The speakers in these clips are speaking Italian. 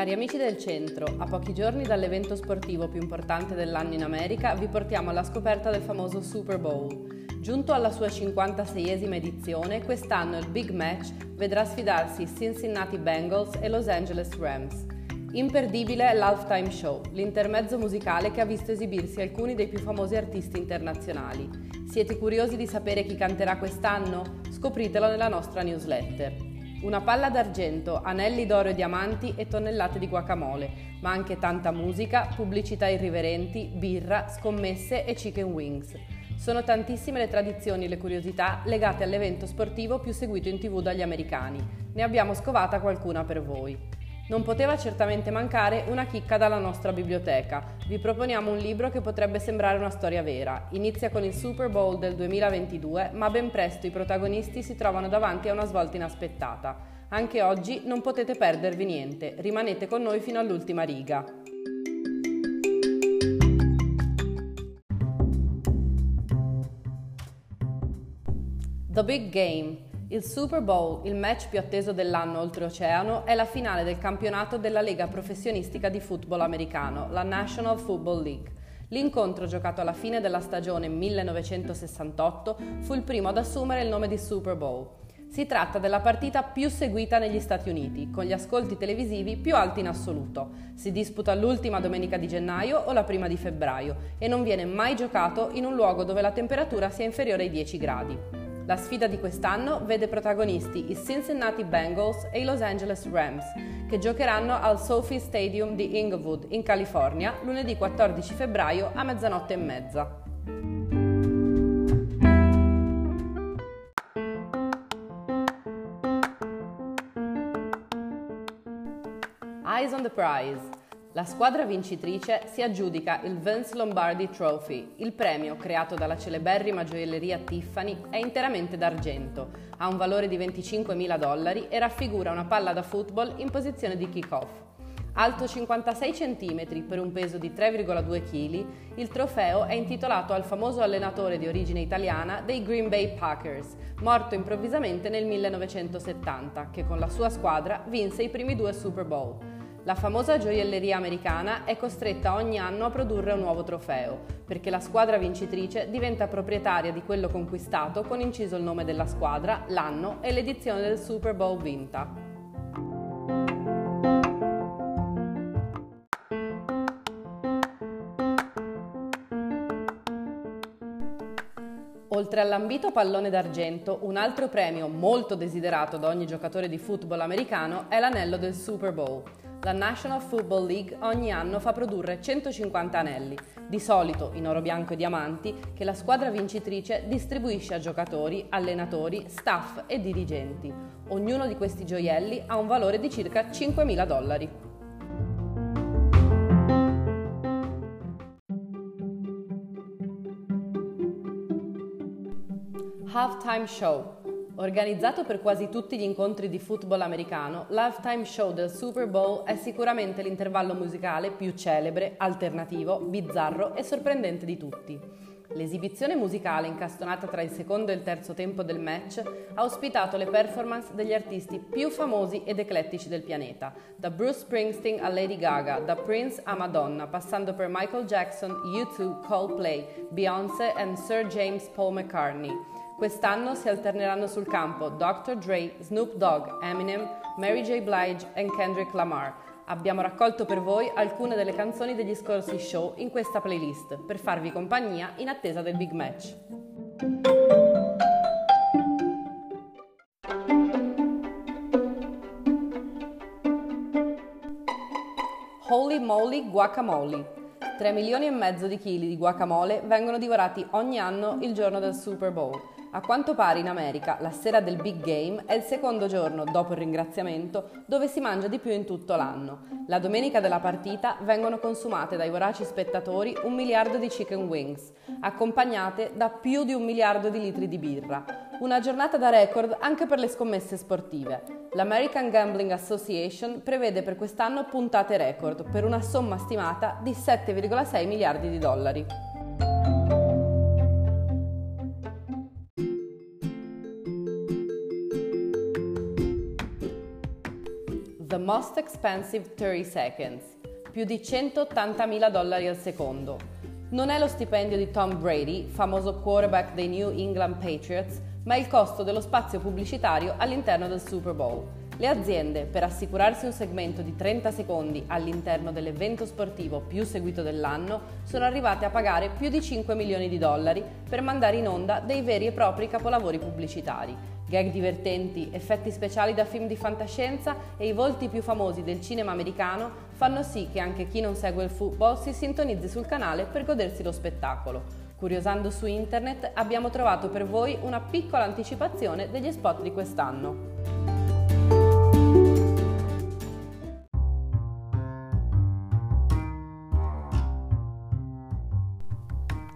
Cari amici del centro, a pochi giorni dall'evento sportivo più importante dell'anno in America, vi portiamo alla scoperta del famoso Super Bowl. Giunto alla sua 56esima edizione, quest'anno il Big Match vedrà sfidarsi Cincinnati Bengals e Los Angeles Rams. Imperdibile è l'Halftime Show, l'intermezzo musicale che ha visto esibirsi alcuni dei più famosi artisti internazionali. Siete curiosi di sapere chi canterà quest'anno? Scopritelo nella nostra newsletter. Una palla d'argento, anelli d'oro e diamanti e tonnellate di guacamole, ma anche tanta musica, pubblicità irriverenti, birra, scommesse e chicken wings. Sono tantissime le tradizioni e le curiosità legate all'evento sportivo più seguito in tv dagli americani. Ne abbiamo scovata qualcuna per voi. Non poteva certamente mancare una chicca dalla nostra biblioteca. Vi proponiamo un libro che potrebbe sembrare una storia vera. Inizia con il Super Bowl del 2022, ma ben presto i protagonisti si trovano davanti a una svolta inaspettata. Anche oggi non potete perdervi niente, rimanete con noi fino all'ultima riga. The Big Game il Super Bowl, il match più atteso dell'anno oltreoceano, è la finale del campionato della Lega professionistica di football americano, la National Football League. L'incontro giocato alla fine della stagione 1968 fu il primo ad assumere il nome di Super Bowl. Si tratta della partita più seguita negli Stati Uniti, con gli ascolti televisivi più alti in assoluto. Si disputa l'ultima domenica di gennaio o la prima di febbraio e non viene mai giocato in un luogo dove la temperatura sia inferiore ai 10 gradi. La sfida di quest'anno vede protagonisti i Cincinnati Bengals e i Los Angeles Rams, che giocheranno al Sophie Stadium di Inglewood, in California, lunedì 14 febbraio a mezzanotte e mezza. Eyes on the prize. La squadra vincitrice si aggiudica il Vince Lombardi Trophy. Il premio, creato dalla celeberrima gioielleria Tiffany, è interamente d'argento, ha un valore di 25.000 dollari e raffigura una palla da football in posizione di kick-off. Alto 56 cm per un peso di 3,2 kg, il trofeo è intitolato al famoso allenatore di origine italiana dei Green Bay Packers, morto improvvisamente nel 1970, che con la sua squadra vinse i primi due Super Bowl. La famosa gioielleria americana è costretta ogni anno a produrre un nuovo trofeo, perché la squadra vincitrice diventa proprietaria di quello conquistato con inciso il nome della squadra, l'anno e l'edizione del Super Bowl vinta. Oltre all'ambito pallone d'argento, un altro premio molto desiderato da ogni giocatore di football americano è l'anello del Super Bowl. La National Football League ogni anno fa produrre 150 anelli, di solito in oro bianco e diamanti, che la squadra vincitrice distribuisce a giocatori, allenatori, staff e dirigenti. Ognuno di questi gioielli ha un valore di circa 5.000 dollari. Halftime Show Organizzato per quasi tutti gli incontri di football americano, l'halftime show del Super Bowl è sicuramente l'intervallo musicale più celebre, alternativo, bizzarro e sorprendente di tutti. L'esibizione musicale incastonata tra il secondo e il terzo tempo del match ha ospitato le performance degli artisti più famosi ed eclettici del pianeta, da Bruce Springsteen a Lady Gaga, da Prince a Madonna, passando per Michael Jackson, U2, Coldplay, Beyoncé e Sir James Paul McCartney. Quest'anno si alterneranno sul campo Dr. Dre, Snoop Dogg, Eminem, Mary J. Blige e Kendrick Lamar. Abbiamo raccolto per voi alcune delle canzoni degli scorsi show in questa playlist per farvi compagnia in attesa del big match. Holy Moly Guacamole 3 milioni e mezzo di chili di guacamole vengono divorati ogni anno il giorno del Super Bowl. A quanto pare in America la sera del Big Game è il secondo giorno, dopo il ringraziamento, dove si mangia di più in tutto l'anno. La domenica della partita vengono consumate dai voraci spettatori un miliardo di chicken wings, accompagnate da più di un miliardo di litri di birra. Una giornata da record anche per le scommesse sportive. L'American Gambling Association prevede per quest'anno puntate record per una somma stimata di 7,6 miliardi di dollari. Most Expensive 30 Seconds, più di 180.000 dollari al secondo. Non è lo stipendio di Tom Brady, famoso quarterback dei New England Patriots, ma il costo dello spazio pubblicitario all'interno del Super Bowl. Le aziende, per assicurarsi un segmento di 30 secondi all'interno dell'evento sportivo più seguito dell'anno, sono arrivate a pagare più di 5 milioni di dollari per mandare in onda dei veri e propri capolavori pubblicitari. Gag divertenti, effetti speciali da film di fantascienza e i volti più famosi del cinema americano fanno sì che anche chi non segue il football si sintonizzi sul canale per godersi lo spettacolo. Curiosando su internet abbiamo trovato per voi una piccola anticipazione degli spot di quest'anno.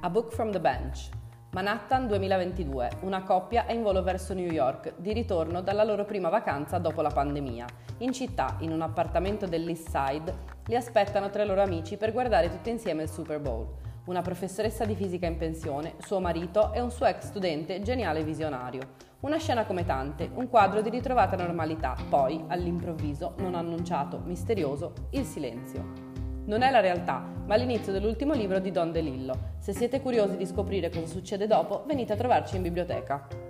A Book from the Bench. Manhattan 2022. Una coppia è in volo verso New York, di ritorno dalla loro prima vacanza dopo la pandemia. In città, in un appartamento dell'East Side, li aspettano tre loro amici per guardare tutti insieme il Super Bowl. Una professoressa di fisica in pensione, suo marito e un suo ex studente geniale visionario. Una scena come tante, un quadro di ritrovata normalità, poi, all'improvviso, non annunciato, misterioso, il silenzio. Non è la realtà, ma l'inizio dell'ultimo libro di Don DeLillo. Se siete curiosi di scoprire cosa succede dopo, venite a trovarci in biblioteca.